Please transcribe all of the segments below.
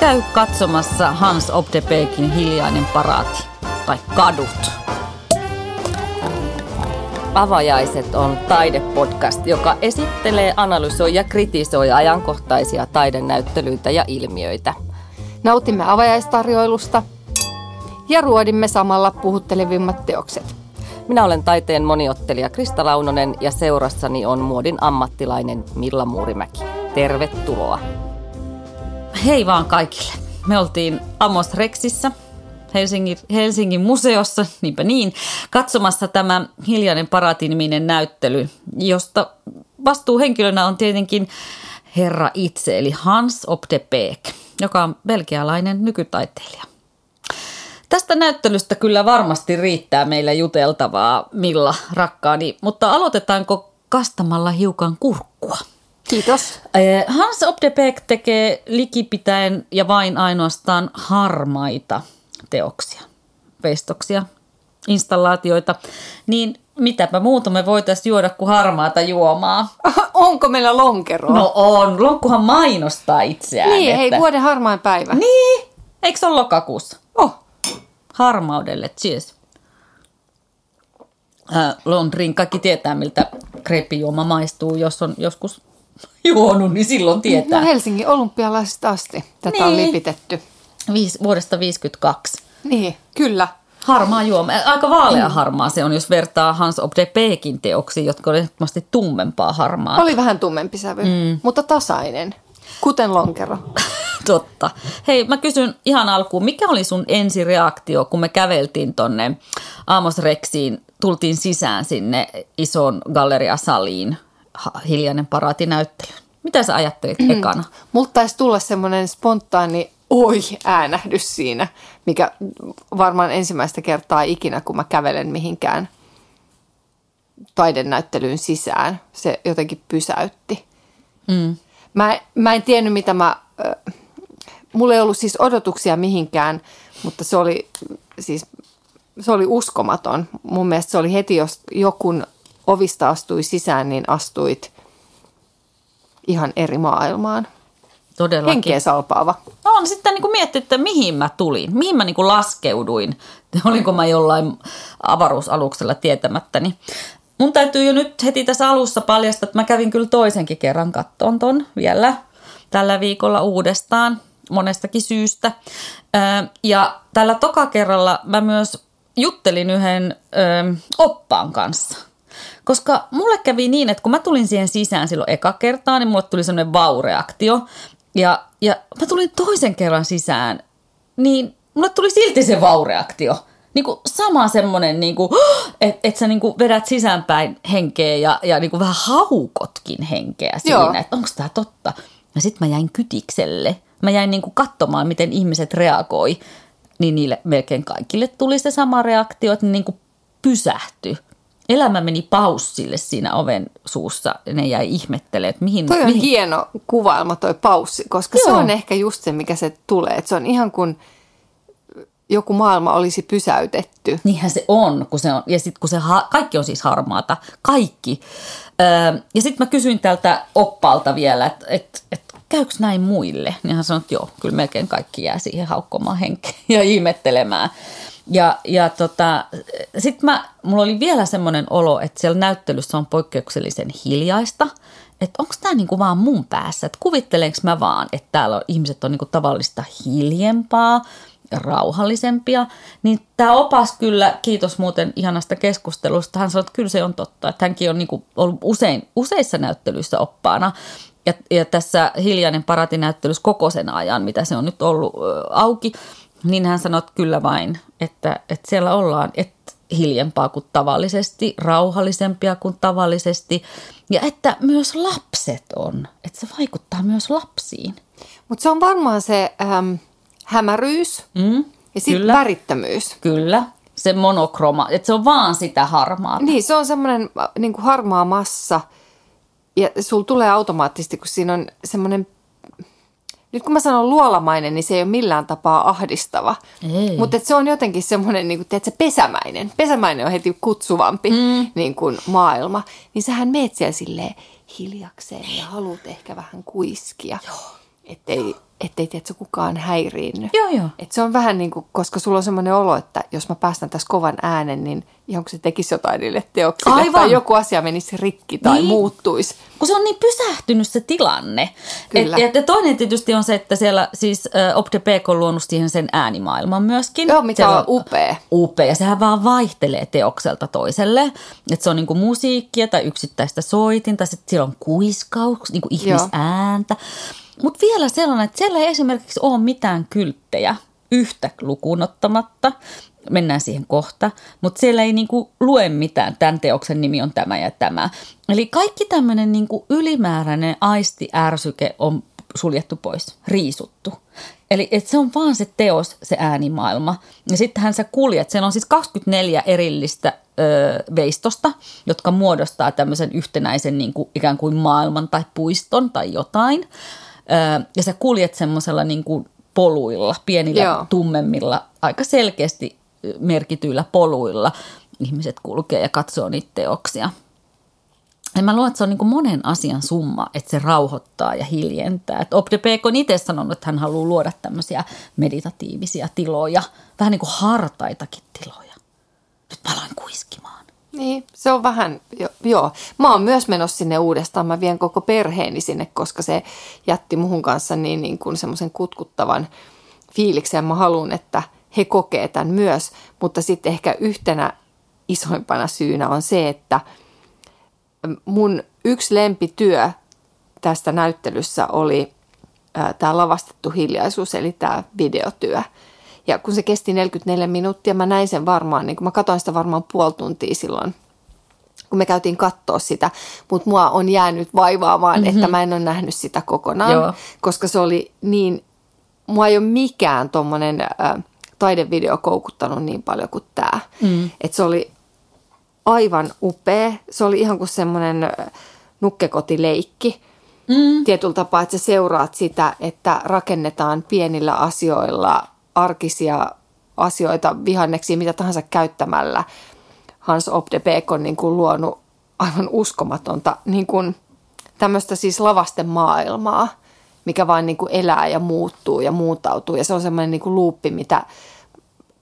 Käy katsomassa Hans Obdebekin hiljainen paraati tai kadut. Avajaiset on taidepodcast, joka esittelee, analysoi ja kritisoi ajankohtaisia taidenäyttelyitä ja ilmiöitä. Nautimme avajaistarjoilusta ja ruodimme samalla puhuttelevimmat teokset. Minä olen taiteen moniottelija Krista Launonen ja seurassani on muodin ammattilainen Milla Muurimäki. Tervetuloa. Hei vaan kaikille. Me oltiin Amos Rexissä Helsingin, Helsingin museossa, niinpä niin, katsomassa tämä Hiljainen paratiniminen näyttely, josta vastuuhenkilönä on tietenkin herra itse, eli Hans op de Beek, joka on belgialainen nykytaiteilija. Tästä näyttelystä kyllä varmasti riittää meillä juteltavaa, Milla rakkaani, mutta aloitetaanko kastamalla hiukan kurkkua? Kiitos. Hans op de Beek tekee likipitäen ja vain ainoastaan harmaita teoksia, veistoksia, installaatioita, niin mitäpä muuta me voitaisiin juoda kuin harmaata juomaa. Onko meillä lonkeroa? No on, lonkkuhan mainostaa itseään. Niin, että... hei, vuoden harmain päivä. Niin, eikö se ole lokakuussa? Oh. Harmaudelle, cheers. Äh, Londrin kaikki tietää, miltä kreippijuoma maistuu, jos on joskus juonut, niin silloin tietää. No Helsingin olympialaisista asti tätä niin. on lipitetty. Viis, vuodesta 52. Niin, kyllä. Harmaa juoma. Aika vaalea harmaa se on, jos vertaa Hans op de Beekin teoksiin, jotka oli ehdottomasti tummempaa harmaa. Oli vähän tummempi sävy, mm. mutta tasainen. Kuten lonkero. Totta. Hei, mä kysyn ihan alkuun, mikä oli sun ensireaktio, kun me käveltiin tonne Amos Rexiin, tultiin sisään sinne ison galleriasaliin, hiljainen paraatinäyttely. Mitä sä ajattelit mm. ekana? Multa taisi tulla semmoinen spontaani oi äänähdys siinä, mikä varmaan ensimmäistä kertaa ikinä, kun mä kävelen mihinkään taidennäyttelyyn sisään. Se jotenkin pysäytti. Mm. Mä, mä en tiennyt, mitä mä... Äh, mulla ei ollut siis odotuksia mihinkään, mutta se oli siis se oli uskomaton. Mun mielestä se oli heti, jos jokun ovista astui sisään, niin astuit ihan eri maailmaan. Todellakin. Henkeä salpaava. No on sitten niin miettinyt, että mihin mä tulin, mihin mä niin kuin laskeuduin. Olinko mä jollain avaruusaluksella tietämättäni. Mun täytyy jo nyt heti tässä alussa paljastaa, että mä kävin kyllä toisenkin kerran kattoon ton vielä tällä viikolla uudestaan monestakin syystä. Ja tällä toka kerralla mä myös juttelin yhden oppaan kanssa – koska mulle kävi niin, että kun mä tulin siihen sisään silloin eka kertaa, niin mulle tuli semmoinen vaureaktio. Ja, ja mä tulin toisen kerran sisään, niin mulle tuli silti se vaureaktio. Niin kuin sama semmoinen, niin että et sä niin kuin vedät sisäänpäin henkeä ja, ja niin kuin vähän haukotkin henkeä siinä, että onko tämä totta. Ja sitten mä jäin kytikselle. Mä jäin niin kuin katsomaan, miten ihmiset reagoi. Niin niille melkein kaikille tuli se sama reaktio, että ne niin kuin pysähtyi elämä meni paussille siinä oven suussa ja ne jäi ihmettelemään, että mihin... Toi on mihin... hieno kuvailma toi paussi, koska Joo. se on ehkä just se, mikä se tulee. Että se on ihan kuin joku maailma olisi pysäytetty. Niinhän se on, kun se on. Ja sitten kun se, ha- kaikki on siis harmaata, kaikki. Öö, ja sitten mä kysyin tältä oppalta vielä, että et, et, käykö näin muille? Niin hän sanoi, että joo, kyllä melkein kaikki jää siihen haukkomaan henkeä ja ihmettelemään. Ja, ja tota, sitten mulla oli vielä semmoinen olo, että siellä näyttelyssä on poikkeuksellisen hiljaista. Että onko tämä niinku vaan mun päässä, että kuvittelenko mä vaan, että täällä on, ihmiset on niinku tavallista hiljempaa, rauhallisempia, niin tämä opas kyllä, kiitos muuten ihanasta keskustelusta, hän sanoi, että kyllä se on totta, että hänkin on niinku ollut usein, useissa näyttelyissä oppaana, ja, ja tässä hiljainen paratinäyttelyssä koko sen ajan, mitä se on nyt ollut auki, niin hän sanoi että kyllä vain, että, että siellä ollaan että hiljempaa kuin tavallisesti, rauhallisempia kuin tavallisesti ja että myös lapset on, että se vaikuttaa myös lapsiin. Mutta se on varmaan se ähm, hämäryys mm, ja sitten värittömyys. Kyllä, se monokroma, että se on vaan sitä harmaa. Niin, se on semmoinen äh, niin harmaa massa ja sulla tulee automaattisesti, kun siinä on semmoinen nyt kun mä sanon luolamainen, niin se ei ole millään tapaa ahdistava. Mutta se on jotenkin semmoinen, niin kuin, se pesämäinen. Pesämäinen on heti kutsuvampi mm. niin kuin maailma. Niin sähän meet siellä silleen hiljakseen ja haluat ehkä vähän kuiskia. Joo. Ettei, ettei tiedätkö, kukaan häiriinny. Joo, joo. Et se on vähän niin kuin, koska sulla on semmoinen olo, että jos mä päästän tässä kovan äänen, niin ihan kun se tekisi jotain niille teoksille. Aivan. Tai joku asia menisi rikki tai Niin. muuttuisi. kun se on niin pysähtynyt se tilanne. Kyllä. Et, ja toinen tietysti on se, että siellä siis äh, OpDePeek on luonut siihen sen äänimaailman myöskin. Joo, mikä Siellä on upea. Upea. Ja sehän vaan vaihtelee teokselta toiselle. Että se on niinku musiikkia tai yksittäistä soitinta. Sitten siellä on kuiskaus, niinku ihmisääntä. Mutta vielä sellainen, että siellä ei esimerkiksi ole mitään kylttejä yhtä lukuun ottamatta. Mennään siihen kohta. Mutta siellä ei niinku lue mitään. Tämän teoksen nimi on tämä ja tämä. Eli kaikki tämmöinen niinku ylimääräinen aistiärsyke on suljettu pois, riisuttu. Eli et se on vaan se teos, se äänimaailma. Ja sittenhän sä kuljet, siellä on siis 24 erillistä ö, veistosta, jotka muodostaa tämmöisen yhtenäisen niin kuin, ikään kuin maailman tai puiston tai jotain. Ja sä kuljet semmoisella niin kuin poluilla, pienillä Joo. tummemmilla, aika selkeästi merkityillä poluilla. Ihmiset kulkee ja katsoo niitä teoksia. Ja mä luulen, että se on niin kuin monen asian summa, että se rauhoittaa ja hiljentää. Että Opdepeek on itse sanonut, että hän haluaa luoda tämmöisiä meditatiivisia tiloja, vähän niin kuin hartaitakin tiloja. Nyt mä aloin kuiskimaan. Niin, se on vähän, jo, joo. Mä oon myös menossa sinne uudestaan. Mä vien koko perheeni sinne, koska se jätti muhun kanssa niin, niin kuin semmoisen kutkuttavan fiiliksen. Mä haluan, että he kokee tämän myös. Mutta sitten ehkä yhtenä isoimpana syynä on se, että mun yksi lempityö tästä näyttelyssä oli tämä lavastettu hiljaisuus, eli tämä videotyö. Ja kun se kesti 44 minuuttia, mä näin sen varmaan, niin kun mä katsoin sitä varmaan puoli tuntia silloin, kun me käytiin katsoa sitä, mutta mua on jäänyt vaivaamaan, mm-hmm. että mä en ole nähnyt sitä kokonaan, Joo. koska se oli niin, mua ei ole mikään tuommoinen äh, taidevideo koukuttanut niin paljon kuin tämä. Mm. Että se oli aivan upea. Se oli ihan kuin semmoinen nukkekotileikki. Mm. Tietyllä tapaa, että sä seuraat sitä, että rakennetaan pienillä asioilla arkisia asioita vihanneksi, mitä tahansa käyttämällä. Hans Opdebeek on niin kuin luonut aivan uskomatonta niin kuin tämmöistä siis lavasten maailmaa, mikä vaan niin kuin elää ja muuttuu ja muutautuu. Ja se on semmoinen niin luuppi, mitä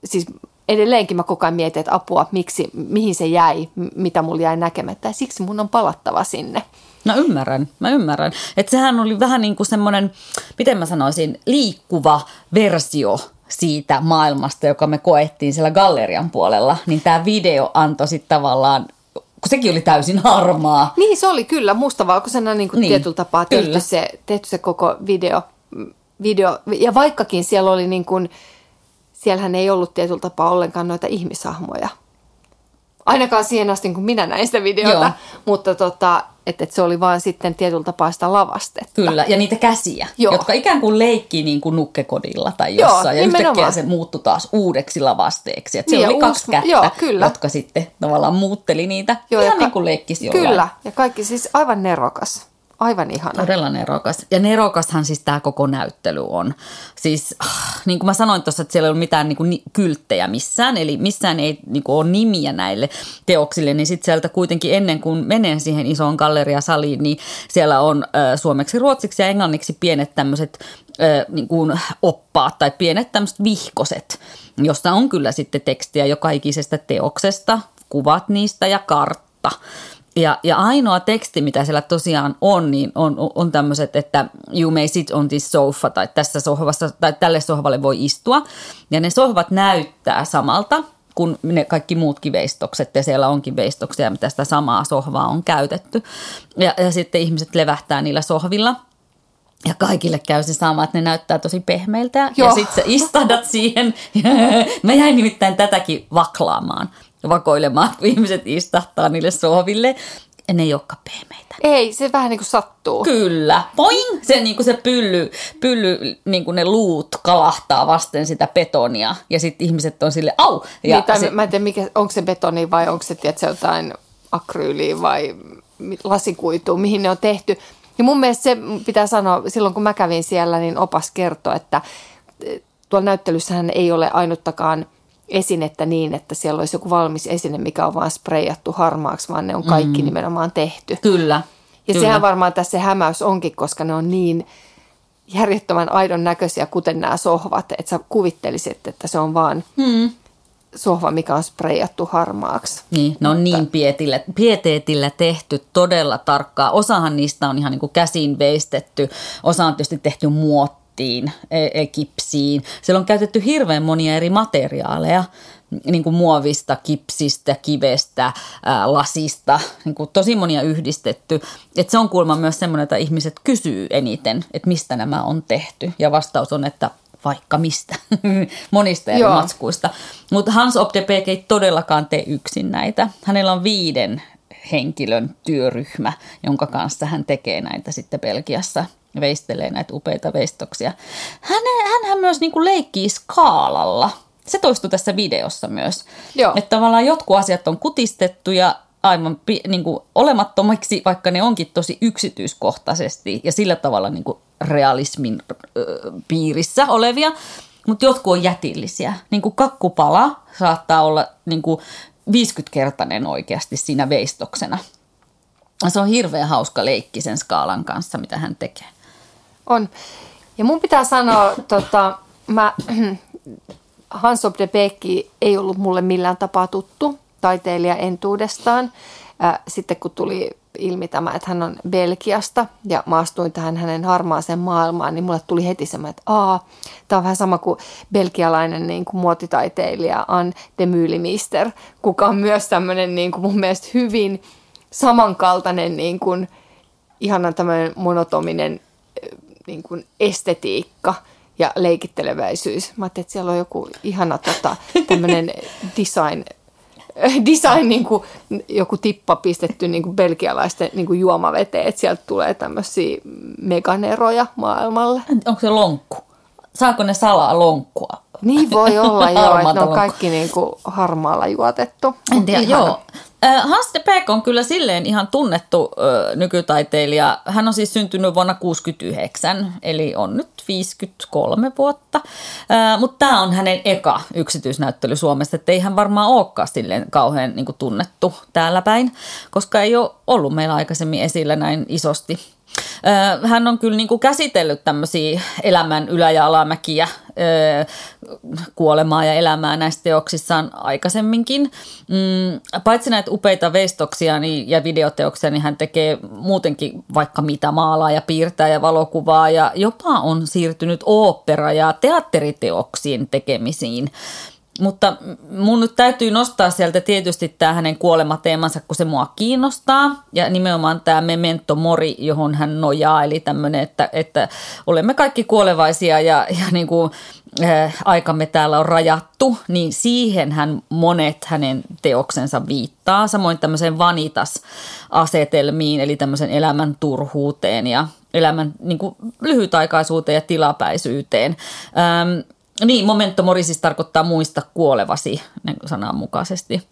siis edelleenkin mä koko ajan mietin, että apua, miksi, mihin se jäi, mitä mulla jäi näkemättä. Ja siksi mun on palattava sinne. No ymmärrän, mä ymmärrän. Että sehän oli vähän niin kuin semmoinen, miten mä sanoisin, liikkuva versio siitä maailmasta, joka me koettiin siellä gallerian puolella. Niin tämä video antoi sitten tavallaan, kun sekin oli täysin harmaa. Niin se oli kyllä mustavalkoisena niin kuin Niin, tietyllä tapaa tehty kyllä. se, tehty se koko video, video. Ja vaikkakin siellä oli niin kuin, siellähän ei ollut tietyllä tapaa ollenkaan noita ihmishahmoja. Ainakaan siihen asti, kun minä näin sitä videota. Joo. Mutta tota, että et se oli vaan sitten tietyllä tapaa sitä lavastetta. Kyllä, ja niitä käsiä, Joo. jotka ikään kuin leikkii niin kuin nukkekodilla tai Joo, jossain. ja yhtäkkiä nimenomaan. se muuttui taas uudeksi lavasteeksi. Että Niin, siellä ja oli kaksi uusi- kättä, joo, kyllä. jotka sitten tavallaan muutteli niitä. Joo, ja Ihan ka- niin kuin leikkisi jollain. Kyllä, ja kaikki siis aivan nerokas. Aivan ihana. Todella nerokas. Ja nerokashan siis tämä koko näyttely on. Siis ah, niin kuin mä sanoin tuossa, että siellä ei ole mitään niin kuin, kylttejä missään, eli missään ei niin kuin, ole nimiä näille teoksille, niin sitten sieltä kuitenkin ennen kuin menen siihen isoon galleriasaliin, niin siellä on äh, suomeksi, ruotsiksi ja englanniksi pienet tämmöiset äh, niin kuin oppaat tai pienet tämmöiset vihkoset, jossa on kyllä sitten tekstiä joka ikisestä teoksesta, kuvat niistä ja kartta. Ja, ja ainoa teksti, mitä siellä tosiaan on, niin on, on tämmöiset, että you may sit on this sofa, tai tässä sohvassa, tai tälle sohvalle voi istua. Ja ne sohvat näyttää samalta kuin ne kaikki muutkin veistokset, ja siellä onkin veistoksia, mitä sitä samaa sohvaa on käytetty. Ja, ja sitten ihmiset levähtää niillä sohvilla. Ja kaikille käy se sama, että ne näyttää tosi pehmeiltä. Ja Joo. sitten sä istahdat siihen. Mä jäin nimittäin tätäkin vaklaamaan, vakoilemaan, kun ihmiset istahtaa niille sohville. Ja ne ei olekaan pehmeitä. Ei, se vähän niin kuin sattuu. Kyllä. Poing! Se, niin kuin se pylly, pylly niin kuin ne luut kalahtaa vasten sitä betonia. Ja sitten ihmiset on sille au! Ja niin, tai se, mä en tiedä, mikä, onko se betoni vai onko se tiedätkö, jotain akryyliä vai lasikuitua, mihin ne on tehty. Ja mun mielestä se pitää sanoa, silloin kun mä kävin siellä, niin opas kertoi, että eh, tuolla näyttelyssähän ei ole ainuttakaan esinettä niin, että siellä olisi joku valmis esine, mikä on vaan spreijattu harmaaksi, vaan ne on kaikki mm. nimenomaan tehty. Kyllä. Ja kyllä. sehän varmaan tässä se hämäys onkin, koska ne on niin järjettömän aidon näköisiä, kuten nämä sohvat, että sä kuvittelisit, että se on vaan hmm. sohva, mikä on spreijattu harmaaksi. Niin, ne on niin pietillä, pieteetillä tehty todella tarkkaa. Osahan niistä on ihan niin kuin käsin veistetty, osa on tietysti tehty muottiin, e- e- kipsiin. Siellä on käytetty hirveän monia eri materiaaleja niin kuin muovista, kipsistä, kivestä, ää, lasista, niin kuin tosi monia yhdistetty. Et se on kuulemma myös semmoinen, että ihmiset kysyy eniten, että mistä nämä on tehty. Ja vastaus on, että vaikka mistä, monista eri Joo. matskuista. Mutta Hans Optepek ei todellakaan tee yksin näitä. Hänellä on viiden henkilön työryhmä, jonka kanssa hän tekee näitä sitten Belgiassa veistelee näitä upeita veistoksia. Hän, hänhän myös niin kuin leikkii skaalalla – se toistui tässä videossa myös. Joo. Että tavallaan jotkut asiat on kutistettu ja aivan niin kuin olemattomiksi, vaikka ne onkin tosi yksityiskohtaisesti ja sillä tavalla niin kuin realismin ö, piirissä olevia, mutta jotkut on jätillisiä. Niin kuin kakkupala saattaa olla niin kuin 50-kertainen oikeasti siinä veistoksena. Se on hirveän hauska leikki sen skaalan kanssa, mitä hän tekee. On. Ja mun pitää sanoa, tota, mä Hans de Beekki ei ollut mulle millään tapaa tuttu taiteilija entuudestaan. Sitten kun tuli ilmi tämä, että hän on Belgiasta ja maastuin tähän hänen harmaaseen maailmaan, niin mulle tuli heti semmoinen, että aa, tämä on vähän sama kuin belgialainen niin kuin muotitaiteilija Anne de Mylimister, kuka on myös tämmöinen niin kuin mun mielestä hyvin samankaltainen niin kuin, ihanan tämmöinen monotominen niin kuin estetiikka – ja leikitteleväisyys. Mä ajattelin, että siellä on joku ihana tota, tämmöinen design, design niin kuin, joku tippa pistetty niin kuin belgialaisten niin kuin juomaveteen, että sieltä tulee tämmöisiä meganeroja maailmalle. Onko se lonkku? Saako ne salaa lonkkua? Niin voi olla joo, että ne on kaikki niin kuin harmaalla juotettu. En tiedä, joo. Hans de Beek on kyllä silleen ihan tunnettu ö, nykytaiteilija. Hän on siis syntynyt vuonna 1969, eli on nyt 53 vuotta. Mutta tämä on hänen eka yksityisnäyttely Suomessa, että ei hän varmaan olekaan silleen kauhean niin kuin, tunnettu täällä päin, koska ei ole ollut meillä aikaisemmin esillä näin isosti hän on kyllä niin kuin käsitellyt tämmöisiä elämän ylä- ja alamäkiä, kuolemaa ja elämää näissä teoksissaan aikaisemminkin. Mm, paitsi näitä upeita veistoksia niin, ja videoteoksia, niin hän tekee muutenkin vaikka mitä maalaa ja piirtää ja valokuvaa ja jopa on siirtynyt opera- ja teatteriteoksien tekemisiin. Mutta mun nyt täytyy nostaa sieltä tietysti tämä hänen kuolemateemansa, kun se mua kiinnostaa. Ja nimenomaan tämä memento mori, johon hän nojaa, eli tämmöinen, että, että olemme kaikki kuolevaisia ja, ja niin kuin, äh, aikamme täällä on rajattu, niin siihen hän monet hänen teoksensa viittaa. Samoin tämmöiseen vanitas-asetelmiin, eli tämmöisen elämän turhuuteen ja elämän niin kuin, lyhytaikaisuuteen ja tilapäisyyteen. Ähm, niin, momento mori siis tarkoittaa muista kuolevasi niin sananmukaisesti.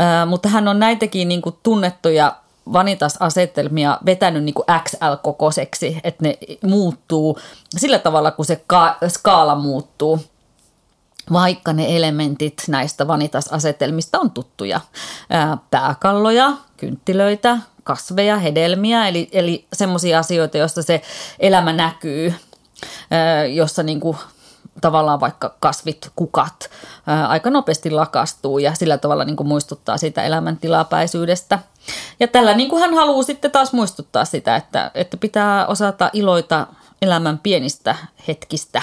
Äh, mutta hän on näitäkin niin kuin tunnettuja vanitas-asetelmia vetänyt niin XL-kokoiseksi, että ne muuttuu sillä tavalla, kun se ka- skaala muuttuu vaikka ne elementit näistä vanitas-asetelmista on tuttuja. Pääkalloja, kynttilöitä, kasveja, hedelmiä, eli, eli semmoisia asioita, joista se elämä näkyy, jossa niin kuin tavallaan vaikka kasvit, kukat ää, aika nopeasti lakastuu ja sillä tavalla niin kuin muistuttaa siitä elämän tilapäisyydestä. Ja tällä niin kuin hän haluaa sitten taas muistuttaa sitä, että, että pitää osata iloita elämän pienistä hetkistä.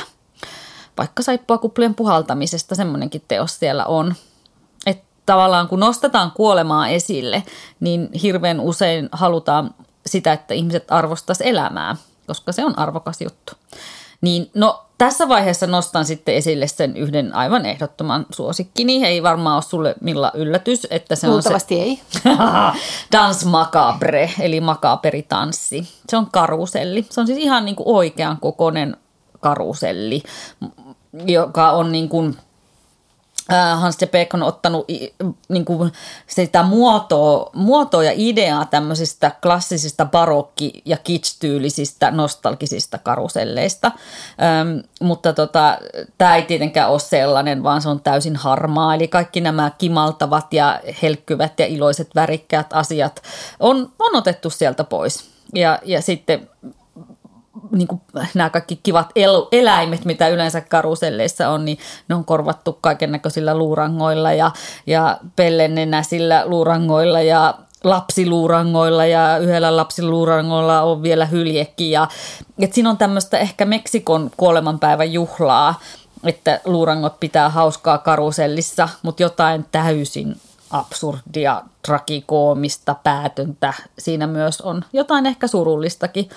Vaikka saippua kuplien puhaltamisesta, semmoinenkin teos siellä on. Että tavallaan kun nostetaan kuolemaa esille, niin hirveän usein halutaan sitä, että ihmiset arvostaisi elämää, koska se on arvokas juttu. Niin no tässä vaiheessa nostan sitten esille sen yhden aivan ehdottoman suosikkini. Ei varmaan ole sulle milla yllätys, että se on se... ei. Dans macabre, eli tanssi. Se on karuselli. Se on siis ihan niin kuin oikean kokoinen karuselli, joka on niin kuin Hans de Beek on ottanut niin kuin sitä muotoa, muotoa ja ideaa tämmöisistä klassisista barokki- ja kitsch-tyylisistä nostalgisista karuselleista, ähm, mutta tota, tämä ei tietenkään ole sellainen, vaan se on täysin harmaa, eli kaikki nämä kimaltavat ja helkkyvät ja iloiset värikkäät asiat on, on otettu sieltä pois. Ja, ja sitten niin kuin nämä kaikki kivat el, eläimet, mitä yleensä karuselleissa on, niin ne on korvattu kaiken näköisillä luurangoilla ja, ja pellennenäsillä luurangoilla ja lapsiluurangoilla ja yhdellä lapsiluurangolla on vielä hyljekin. Ja, et siinä on tämmöistä ehkä Meksikon kuolemanpäivän juhlaa, että luurangot pitää hauskaa karusellissa, mutta jotain täysin absurdia, trakikoomista päätöntä siinä myös on. Jotain ehkä surullistakin.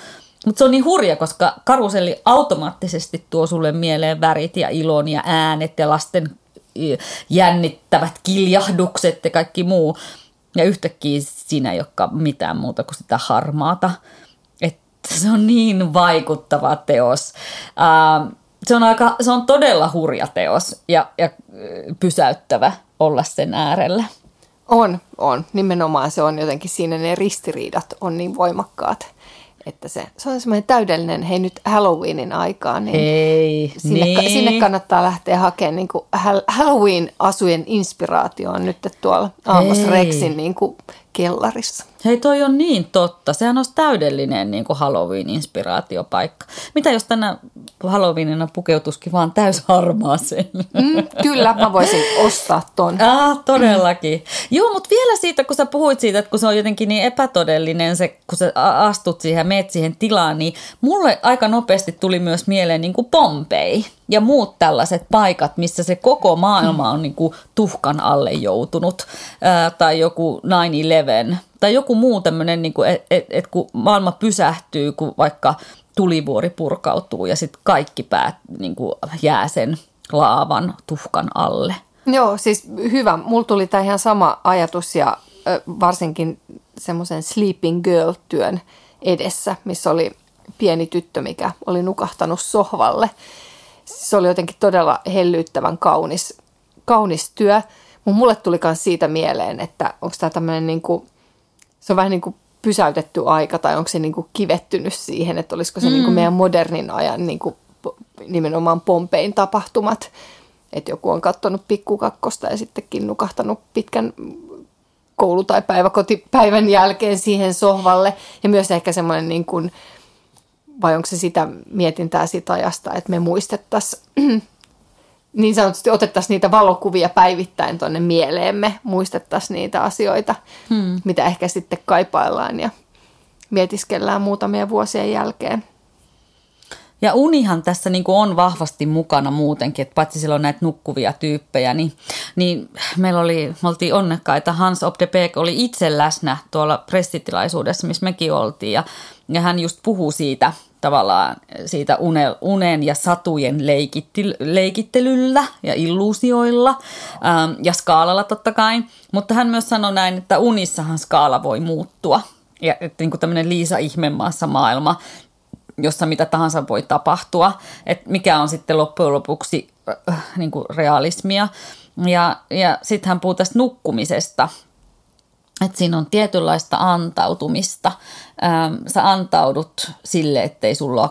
Mutta se on niin hurja, koska karuselli automaattisesti tuo sulle mieleen värit ja ilon ja äänet ja lasten jännittävät kiljahdukset ja kaikki muu. Ja yhtäkkiä siinä ei olekaan mitään muuta kuin sitä harmaata. Että se on niin vaikuttava teos. se, on aika, se on todella hurja teos ja, ja pysäyttävä olla sen äärellä. On, on. Nimenomaan se on jotenkin siinä ne ristiriidat on niin voimakkaat että se, se on semmoinen täydellinen, hei nyt Halloweenin aikaa, niin hei, sinne, niin. sinne kannattaa lähteä hakemaan niin kuin Halloween-asujen inspiraatioon nyt tuolla Amos Rexin niin kuin kellarissa. Hei, toi on niin totta. Sehän olisi täydellinen niin kuin Halloween-inspiraatiopaikka. Mitä jos tänä Halloweenina pukeutuskin vaan täys harmaaseen? Mm, kyllä, mä voisin ostaa ton. Ah, todellakin. Mm. Joo, mutta vielä siitä, kun sä puhuit siitä, että kun se on jotenkin niin epätodellinen, se, kun sä astut siihen ja meet siihen tilaan, niin mulle aika nopeasti tuli myös mieleen niin kuin Pompei ja muut tällaiset paikat, missä se koko maailma on niin kuin tuhkan alle joutunut, ää, tai joku 9-11, tai joku muu tämmöinen, niin että et, et kun maailma pysähtyy, kun vaikka tulivuori purkautuu ja sitten kaikki päät niin kuin jää sen laavan tuhkan alle. Joo, siis hyvä. Mulla tuli tämä ihan sama ajatus ja varsinkin semmoisen Sleeping Girl-työn edessä, missä oli pieni tyttö, mikä oli nukahtanut sohvalle – se oli jotenkin todella hellyyttävän kaunis, kaunis työ. Mutta mulle tuli myös siitä mieleen, että onko tämä tämmöinen niin kuin, se on vähän niin kuin pysäytetty aika tai onko se niin kuin kivettynyt siihen, että olisiko se mm. niin kuin meidän modernin ajan niin kuin nimenomaan Pompein tapahtumat. Että joku on katsonut pikkukakkosta ja sittenkin nukahtanut pitkän koulu- tai päiväkotipäivän jälkeen siihen sohvalle. Ja myös ehkä semmoinen niin kuin, vai onko se sitä mietintää siitä ajasta, että me muistettaisiin, niin sanotusti otettaisiin niitä valokuvia päivittäin tuonne mieleemme, muistettaisiin niitä asioita, hmm. mitä ehkä sitten kaipaillaan ja mietiskellään muutamia vuosien jälkeen. Ja unihan tässä niin kuin on vahvasti mukana muutenkin, että paitsi silloin näitä nukkuvia tyyppejä, niin, niin meillä oli, me oltiin onnekkaita. Hans Op de Beek oli itse läsnä tuolla pressitilaisuudessa, missä mekin oltiin. Ja, ja hän just puhuu siitä, tavallaan siitä unen ja satujen leikittelyllä ja illuusioilla ähm, ja skaalalla totta kai. Mutta hän myös sanoi näin, että unissahan skaala voi muuttua. Ja että niin kuin tämmöinen Liisa Ihmemaassa maailma, jossa mitä tahansa voi tapahtua. Että mikä on sitten loppujen lopuksi äh, niin kuin realismia. Ja, ja sitten hän puhuu tästä nukkumisesta – että siinä on tietynlaista antautumista. Ähm, sä antaudut sille, ettei sulla ole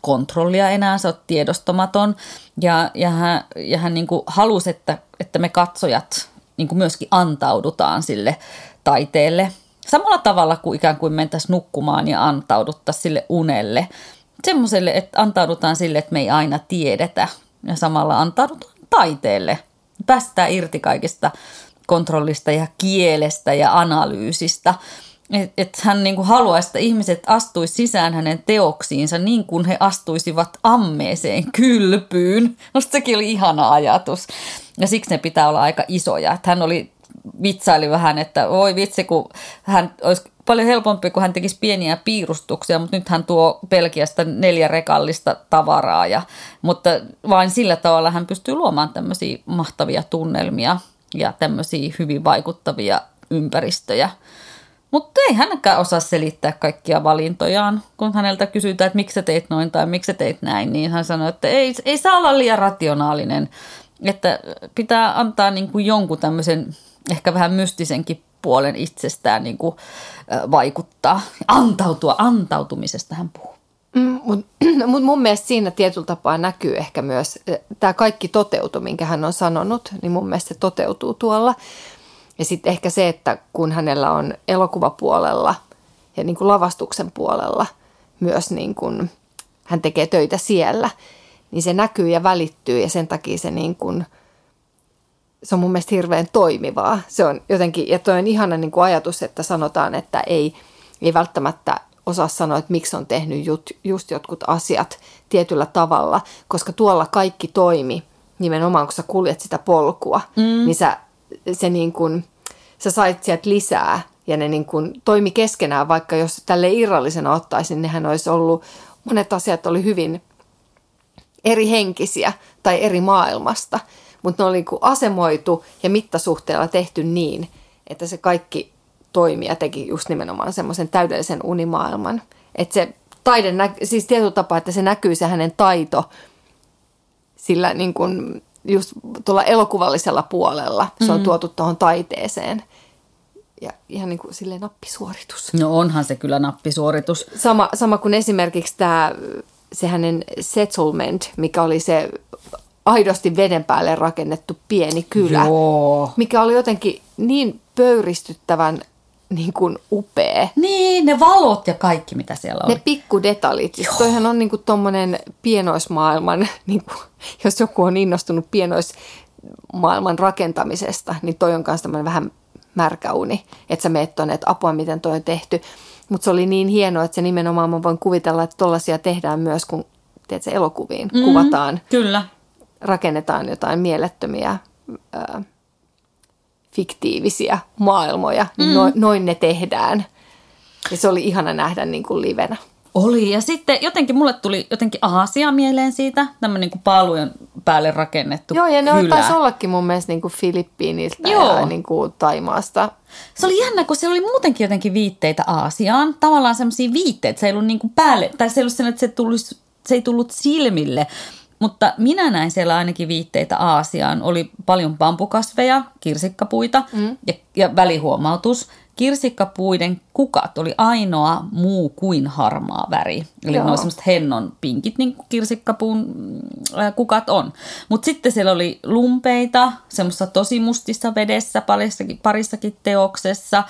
kontrollia enää, sä oot tiedostamaton. Ja, ja hän, ja hän niin kuin halusi, että, että me katsojat niin kuin myöskin antaudutaan sille taiteelle. Samalla tavalla kuin ikään kuin mentäisiin nukkumaan ja antauduttaisiin sille unelle. Semmoiselle, että antaudutaan sille, että me ei aina tiedetä. Ja samalla antaudutaan taiteelle. Päästään irti kaikista kontrollista ja kielestä ja analyysistä. Että et hän niinku haluaisi, että ihmiset astuisi sisään hänen teoksiinsa niin kuin he astuisivat ammeeseen kylpyyn. Musta sekin oli ihana ajatus. Ja siksi ne pitää olla aika isoja. Että hän oli vitsaili vähän, että voi vitsi, kun hän olisi paljon helpompi, kun hän tekisi pieniä piirustuksia, mutta nyt hän tuo Belgiasta neljä rekallista tavaraa. Ja, mutta vain sillä tavalla hän pystyy luomaan tämmöisiä mahtavia tunnelmia ja tämmöisiä hyvin vaikuttavia ympäristöjä. Mutta ei hänkään osaa selittää kaikkia valintojaan. Kun häneltä kysytään, että miksi sä teit noin tai miksi sä teit näin, niin hän sanoi, että ei, ei saa olla liian rationaalinen. Että pitää antaa niin kuin jonkun tämmöisen ehkä vähän mystisenkin puolen itsestään niin kuin, vaikuttaa. Antautua, antautumisesta hän puhuu. Mm, Mutta mut mun mielestä siinä tietyllä tapaa näkyy ehkä myös tämä kaikki toteutu, minkä hän on sanonut, niin mun mielestä se toteutuu tuolla. Ja sitten ehkä se, että kun hänellä on elokuvapuolella ja niin kuin lavastuksen puolella myös niin kuin hän tekee töitä siellä, niin se näkyy ja välittyy ja sen takia se niin kuin, se on mun mielestä hirveän toimivaa. Se on jotenkin, ja toi on ihana niin kuin ajatus, että sanotaan, että ei, ei välttämättä osaa sanoa, että miksi on tehnyt just, just jotkut asiat tietyllä tavalla, koska tuolla kaikki toimi nimenomaan, kun sä kuljet sitä polkua, mm. niin sä, se niin kuin, sä sait sieltä lisää ja ne niin kuin toimi keskenään, vaikka jos tälle irrallisena ottaisin, niin nehän olisi ollut, monet asiat oli hyvin eri henkisiä tai eri maailmasta, mutta ne oli niin kuin asemoitu ja mittasuhteella tehty niin, että se kaikki toimi ja teki just nimenomaan semmoisen täydellisen unimaailman. Että se taide, siis tietyllä tapaa, että se näkyy se hänen taito sillä niin kuin just tuolla elokuvallisella puolella. Se on mm. tuotu tuohon taiteeseen. Ja ihan niin kuin silleen nappisuoritus. No onhan se kyllä nappisuoritus. Sama, sama kuin esimerkiksi tämä, se hänen settlement, mikä oli se aidosti veden päälle rakennettu pieni kylä. Joo. Mikä oli jotenkin niin pöyristyttävän niin kuin upea. Niin, ne valot ja kaikki, mitä siellä on. Ne pikkudetaljit. Siis toihan on niin kuin tommonen pienoismaailman, niin kuin, jos joku on innostunut pienoismaailman rakentamisesta, niin toi on myös tämmöinen vähän märkä uni. Että sä meet tuonne, että apua, miten toi on tehty. Mutta se oli niin hienoa, että se nimenomaan mä voin kuvitella, että tollaisia tehdään myös, kun teet se elokuviin, mm, kuvataan. Kyllä. Rakennetaan jotain mielettömiä... Ää, fiktiivisiä maailmoja, niin mm. noin, noin ne tehdään. Ja se oli ihana nähdä niin kuin livenä. Oli, ja sitten jotenkin mulle tuli jotenkin Aasia mieleen siitä, tämmöinen niin kuin paalujen päälle rakennettu Joo, ja ne kylä. taisi ollakin mun mielestä niin kuin Filippiiniltä Joo. ja niin kuin Taimaasta. Se oli jännä, kun siellä oli muutenkin jotenkin viitteitä Aasiaan. Tavallaan semmoisia viitteitä, se ei ollut niin kuin päälle, tai se ei ollut sen, että se, tulisi, se ei tullut silmille, mutta minä näin siellä ainakin viitteitä Aasiaan. Oli paljon pampukasveja, kirsikkapuita mm. ja, ja välihuomautus. Kirsikkapuiden kukat oli ainoa muu kuin harmaa väri. Eli Joo. ne oli semmoiset hennon pinkit, niin kuin kirsikkapuun äh, kukat on. Mutta sitten siellä oli lumpeita, semmoista tosi mustissa vedessä parissakin, parissakin teoksessa.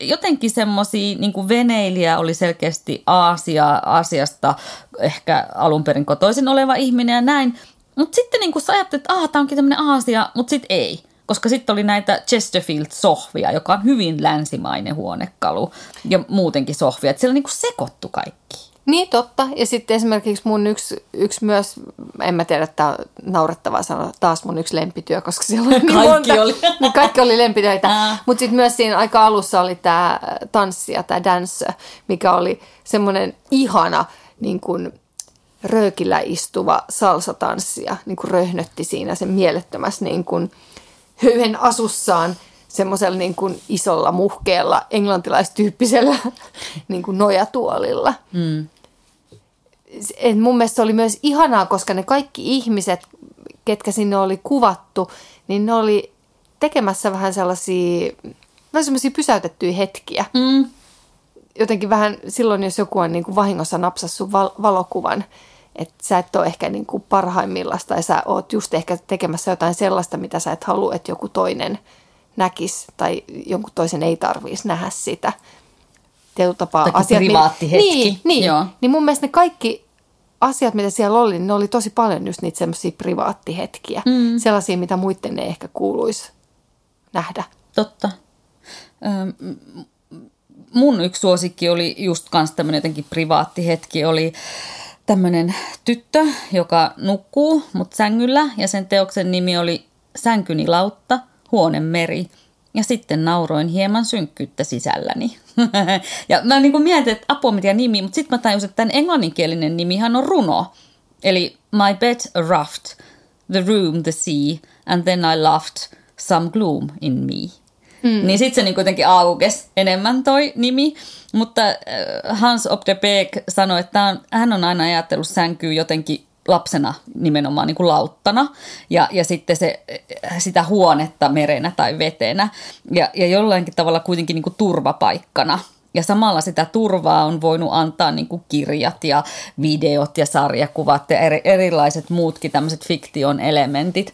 Jotenkin semmoisia niin veneilijä oli selkeästi Aasia, Aasiasta ehkä alun perin kotoisin oleva ihminen ja näin. Mutta sitten niin kuin sä ajattelet, että tämä onkin tämmöinen Aasia, mutta sitten ei. Koska sitten oli näitä Chesterfield-sohvia, joka on hyvin länsimainen huonekalu ja muutenkin sohvia. Että siellä niin kuin sekoittu kaikki. Niin, totta. Ja sitten esimerkiksi mun yksi, yksi myös, en mä tiedä, että naurettavaa sanoa, taas mun yksi lempityö, koska siellä oli niin kaikki monta. Oli. niin kaikki oli lempitöitä. Mutta sitten myös siinä aika alussa oli tämä tanssi ja tämä dance, mikä oli semmoinen ihana niin kuin röökillä istuva salsatanssija, niin kuin röhnötti siinä sen mielettömässä niin kuin höyhen asussaan semmoisella niin kuin isolla muhkeella englantilaistyyppisellä niin kuin nojatuolilla. Mm. Et mun mielestä se oli myös ihanaa, koska ne kaikki ihmiset, ketkä sinne oli kuvattu, niin ne oli tekemässä vähän sellaisia, vähän sellaisia pysäytettyjä hetkiä. Mm. Jotenkin vähän silloin, jos joku on niin kuin vahingossa napsassu val- valokuvan, että sä et ole ehkä niin kuin parhaimmillaan tai sä oot just ehkä tekemässä jotain sellaista, mitä sä et halua, että joku toinen näkisi tai jonkun toisen ei tarvitsisi nähdä sitä. Tietyllä tapaa tai asiat, privaatti hetki. Niin, niin, Joo. niin mun mielestä ne kaikki asiat, mitä siellä oli, niin ne oli tosi paljon just niitä semmoisia privaattihetkiä. Mm. Sellaisia, mitä muiden ei ehkä kuuluisi nähdä. Totta. mun yksi suosikki oli just kans tämmöinen jotenkin privaattihetki, oli tämmöinen tyttö, joka nukkuu mut sängyllä ja sen teoksen nimi oli Sänkyni lautta, huonemeri. Ja sitten nauroin hieman synkkyyttä sisälläni. ja mä niin kuin mietin, että apua mitä nimi, mutta sitten mä tajusin, että tämän englanninkielinen nimihan on runo. Eli My bed raft, the room the sea, and then I laughed some gloom in me. Mm. Niin sitten se niin kuitenkin aukesi enemmän toi nimi. Mutta äh, Hans of the Beek sanoi, että on, hän on aina ajatellut sänkyy jotenkin lapsena nimenomaan niin kuin lauttana ja, ja sitten se, sitä huonetta merenä tai vetenä ja, ja jollain tavalla kuitenkin niin kuin turvapaikkana. Ja samalla sitä turvaa on voinut antaa niin kuin kirjat ja videot ja sarjakuvat ja eri, erilaiset muutkin tämmöiset fiktion elementit.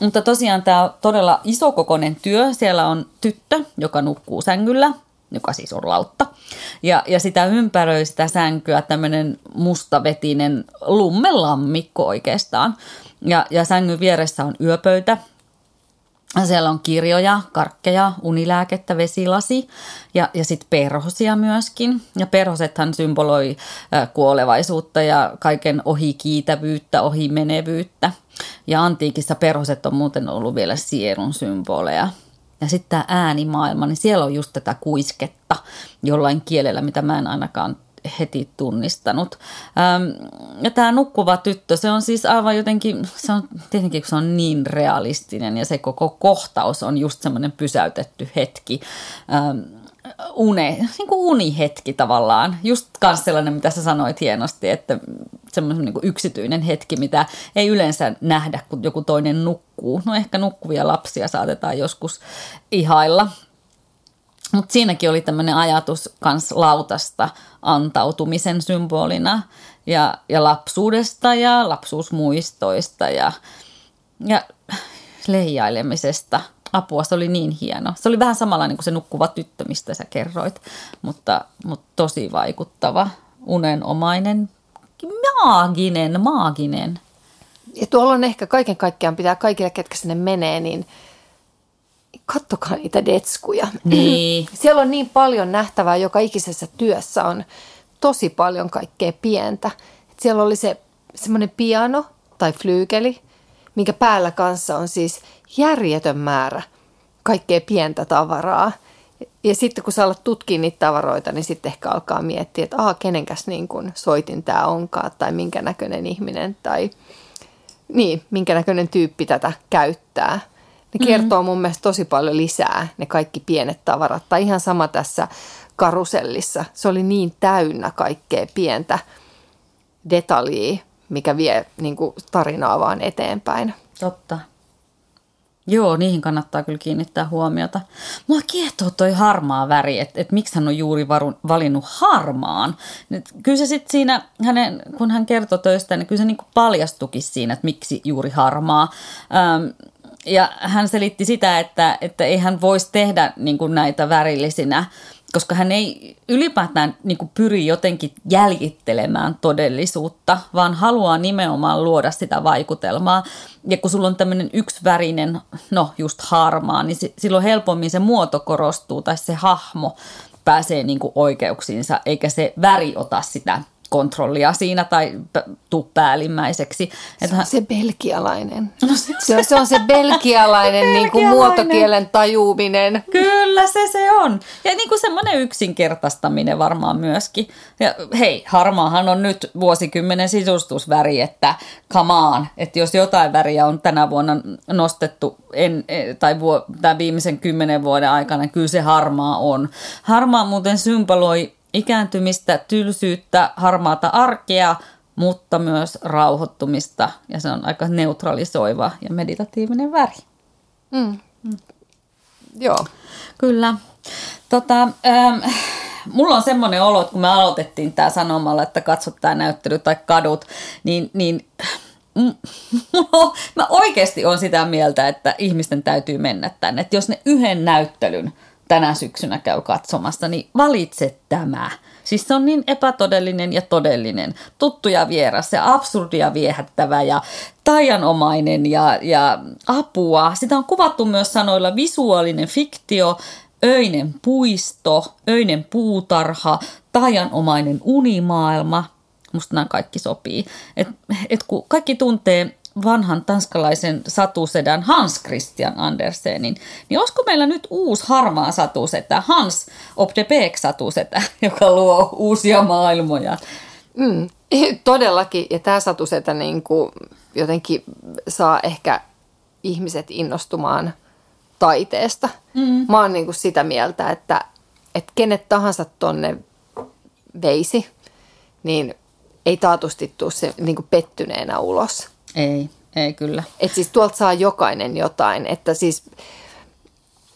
Mutta tosiaan tämä on todella isokokoinen työ. Siellä on tyttö, joka nukkuu sängyllä joka siis on lautta. Ja, ja sitä ympäröi sitä sänkyä tämmöinen mustavetinen lummelammikko oikeastaan. Ja, ja sängyn vieressä on yöpöytä, siellä on kirjoja, karkkeja, unilääkettä, vesilasi ja, ja sitten perhosia myöskin. Ja perhosethan symboloi kuolevaisuutta ja kaiken ohikiitävyyttä, ohimenevyyttä. Ja antiikissa perhoset on muuten ollut vielä sielun symboleja. Ja sitten tämä äänimaailma, niin siellä on just tätä kuisketta jollain kielellä, mitä mä en ainakaan heti tunnistanut. Ja tämä nukkuva tyttö, se on siis aivan jotenkin, se on tietenkin se on niin realistinen ja se koko kohtaus on just semmoinen pysäytetty hetki. Une, niin kuin unihetki tavallaan. Just kans sellainen, mitä sä sanoit hienosti, että semmoinen niin yksityinen hetki, mitä ei yleensä nähdä, kun joku toinen nukkuu. No ehkä nukkuvia lapsia saatetaan joskus ihailla. Mutta siinäkin oli tämmöinen ajatus kans lautasta antautumisen symbolina ja, ja lapsuudesta ja lapsuusmuistoista ja, ja leijailemisesta. Apua, se oli niin hieno. Se oli vähän samanlainen kuin se nukkuva tyttö, mistä sä kerroit, mutta, mutta tosi vaikuttava, unenomainen, maaginen, maaginen. Ja tuolla on ehkä kaiken kaikkiaan pitää kaikille, ketkä sinne menee, niin – kattokaa niitä detskuja. Niin. Siellä on niin paljon nähtävää, joka ikisessä työssä on tosi paljon kaikkea pientä. Siellä oli se semmoinen piano tai flyykeli, minkä päällä kanssa on siis järjetön määrä kaikkea pientä tavaraa. Ja sitten kun sä alat tutkia niitä tavaroita, niin sitten ehkä alkaa miettiä, että aha, kenenkäs niin kun soitin tämä onkaan, tai minkä näköinen ihminen, tai niin, minkä näköinen tyyppi tätä käyttää – ne kertoo mm. mun mielestä tosi paljon lisää, ne kaikki pienet tavarat. Tai ihan sama tässä karusellissa. Se oli niin täynnä kaikkea pientä detaljia, mikä vie niin kuin, tarinaa vaan eteenpäin. Totta. Joo, niihin kannattaa kyllä kiinnittää huomiota. Mua kiehtoo toi harmaa väri, että et miksi hän on juuri varu, valinnut harmaan. Et kyllä se sitten siinä, hänen, kun hän kertoi töistä, niin kyllä se niinku paljastukin siinä, että miksi juuri harmaa. Ähm, ja hän selitti sitä, että, että ei hän voisi tehdä niin kuin näitä värillisinä, koska hän ei ylipäätään niin kuin pyri jotenkin jäljittelemään todellisuutta, vaan haluaa nimenomaan luoda sitä vaikutelmaa. Ja kun sulla on tämmöinen yksivärinen, no just harmaa, niin silloin helpommin se muoto korostuu tai se hahmo pääsee niin kuin oikeuksiinsa, eikä se väri ota sitä kontrollia siinä tai tuu päällimmäiseksi. Se on se belgialainen. No se, se, se on se belgialainen, niin kuin muotokielen tajuuminen. Kyllä se se on. Ja niin kuin semmoinen yksinkertaistaminen varmaan myöskin. Ja hei, harmaahan on nyt vuosikymmenen sisustusväri, että come on, että jos jotain väriä on tänä vuonna nostettu en, e, tai vuo, tämän viimeisen kymmenen vuoden aikana, kyllä se harmaa on. Harmaa muuten symboloi ikääntymistä, tylsyyttä, harmaata arkea, mutta myös rauhoittumista ja se on aika neutralisoiva ja meditatiivinen väri. Mm. Mm. Joo. Kyllä. Tota, ähm, mulla on semmoinen olo, että kun me aloitettiin tämä sanomalla, että katsot tämä näyttely tai kadut, niin, niin mä oikeasti on sitä mieltä, että ihmisten täytyy mennä tänne. Että jos ne yhden näyttelyn tänä syksynä käy katsomassa, niin valitse tämä. Siis se on niin epätodellinen ja todellinen, tuttu ja vieras ja absurdia viehättävä ja taianomainen ja, ja apua. Sitä on kuvattu myös sanoilla visuaalinen fiktio, öinen puisto, öinen puutarha, taianomainen unimaailma. Musta nämä kaikki sopii. Et, et kun kaikki tuntee vanhan tanskalaisen satusedän Hans Christian Andersenin, niin olisiko meillä nyt uusi harmaa satusetä, Hans of the Beek satusetä, joka luo uusia maailmoja? Mm, todellakin, ja tämä satusetä niin kuin jotenkin saa ehkä ihmiset innostumaan taiteesta. Mm. Mä oon niin kuin sitä mieltä, että, että kenet tahansa tonne veisi, niin ei taatusti tule se niin kuin pettyneenä ulos. Ei, ei kyllä. Että siis tuolta saa jokainen jotain. Että siis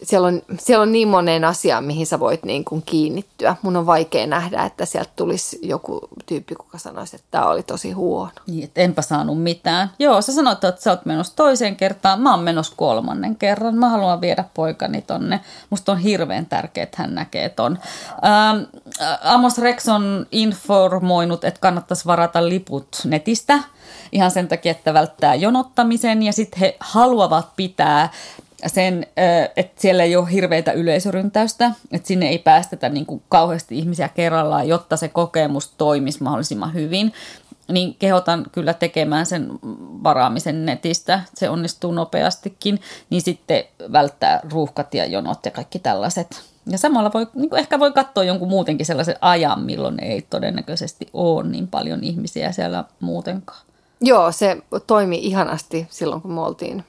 siellä on, siellä on niin moneen asiaan, mihin sä voit niin kuin kiinnittyä. Mun on vaikea nähdä, että sieltä tulisi joku tyyppi, kuka sanoisi, että tämä oli tosi huono. Niin, että enpä saanut mitään. Joo, sä sanoit, että sä oot menossa toiseen kertaan. Mä oon menossa kolmannen kerran. Mä haluan viedä poikani tonne. Musta on hirveän tärkeää, että hän näkee ton. Ähm, Amos Rex on informoinut, että kannattaisi varata liput netistä ihan sen takia, että välttää jonottamisen ja sitten he haluavat pitää sen, että siellä ei ole hirveitä yleisöryntäystä, että sinne ei päästetä niin kuin kauheasti ihmisiä kerrallaan, jotta se kokemus toimisi mahdollisimman hyvin. Niin kehotan kyllä tekemään sen varaamisen netistä, se onnistuu nopeastikin, niin sitten välttää ruuhkat ja jonot ja kaikki tällaiset. Ja samalla voi, niin kuin ehkä voi katsoa jonkun muutenkin sellaisen ajan, milloin ei todennäköisesti ole niin paljon ihmisiä siellä muutenkaan. Joo, se toimi ihanasti silloin, kun me oltiin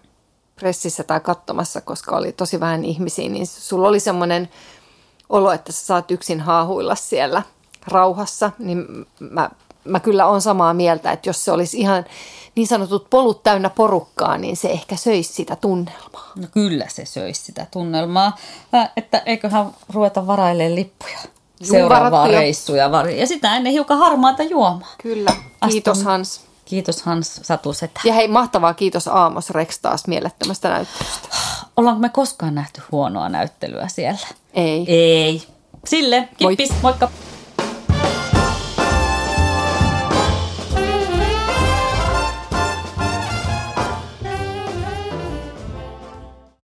pressissä tai katsomassa, koska oli tosi vähän ihmisiä, niin sulla oli semmoinen olo, että sä saat yksin haahuilla siellä rauhassa, niin mä, mä kyllä on samaa mieltä, että jos se olisi ihan niin sanotut polut täynnä porukkaa, niin se ehkä söisi sitä tunnelmaa. No kyllä se söisi sitä tunnelmaa, äh, että eiköhän ruveta varailemaan lippuja seuraavaa reissuja. Ja sitä ennen hiukan harmaata juomaa. Kyllä, kiitos Aston. Hans. Kiitos Hans Satusetä. Ja hei, mahtavaa kiitos Aamos Rex taas mielettömästä näyttelystä. Ollaanko me koskaan nähty huonoa näyttelyä siellä? Ei. Ei. Sille, kippis, Moi. moikka.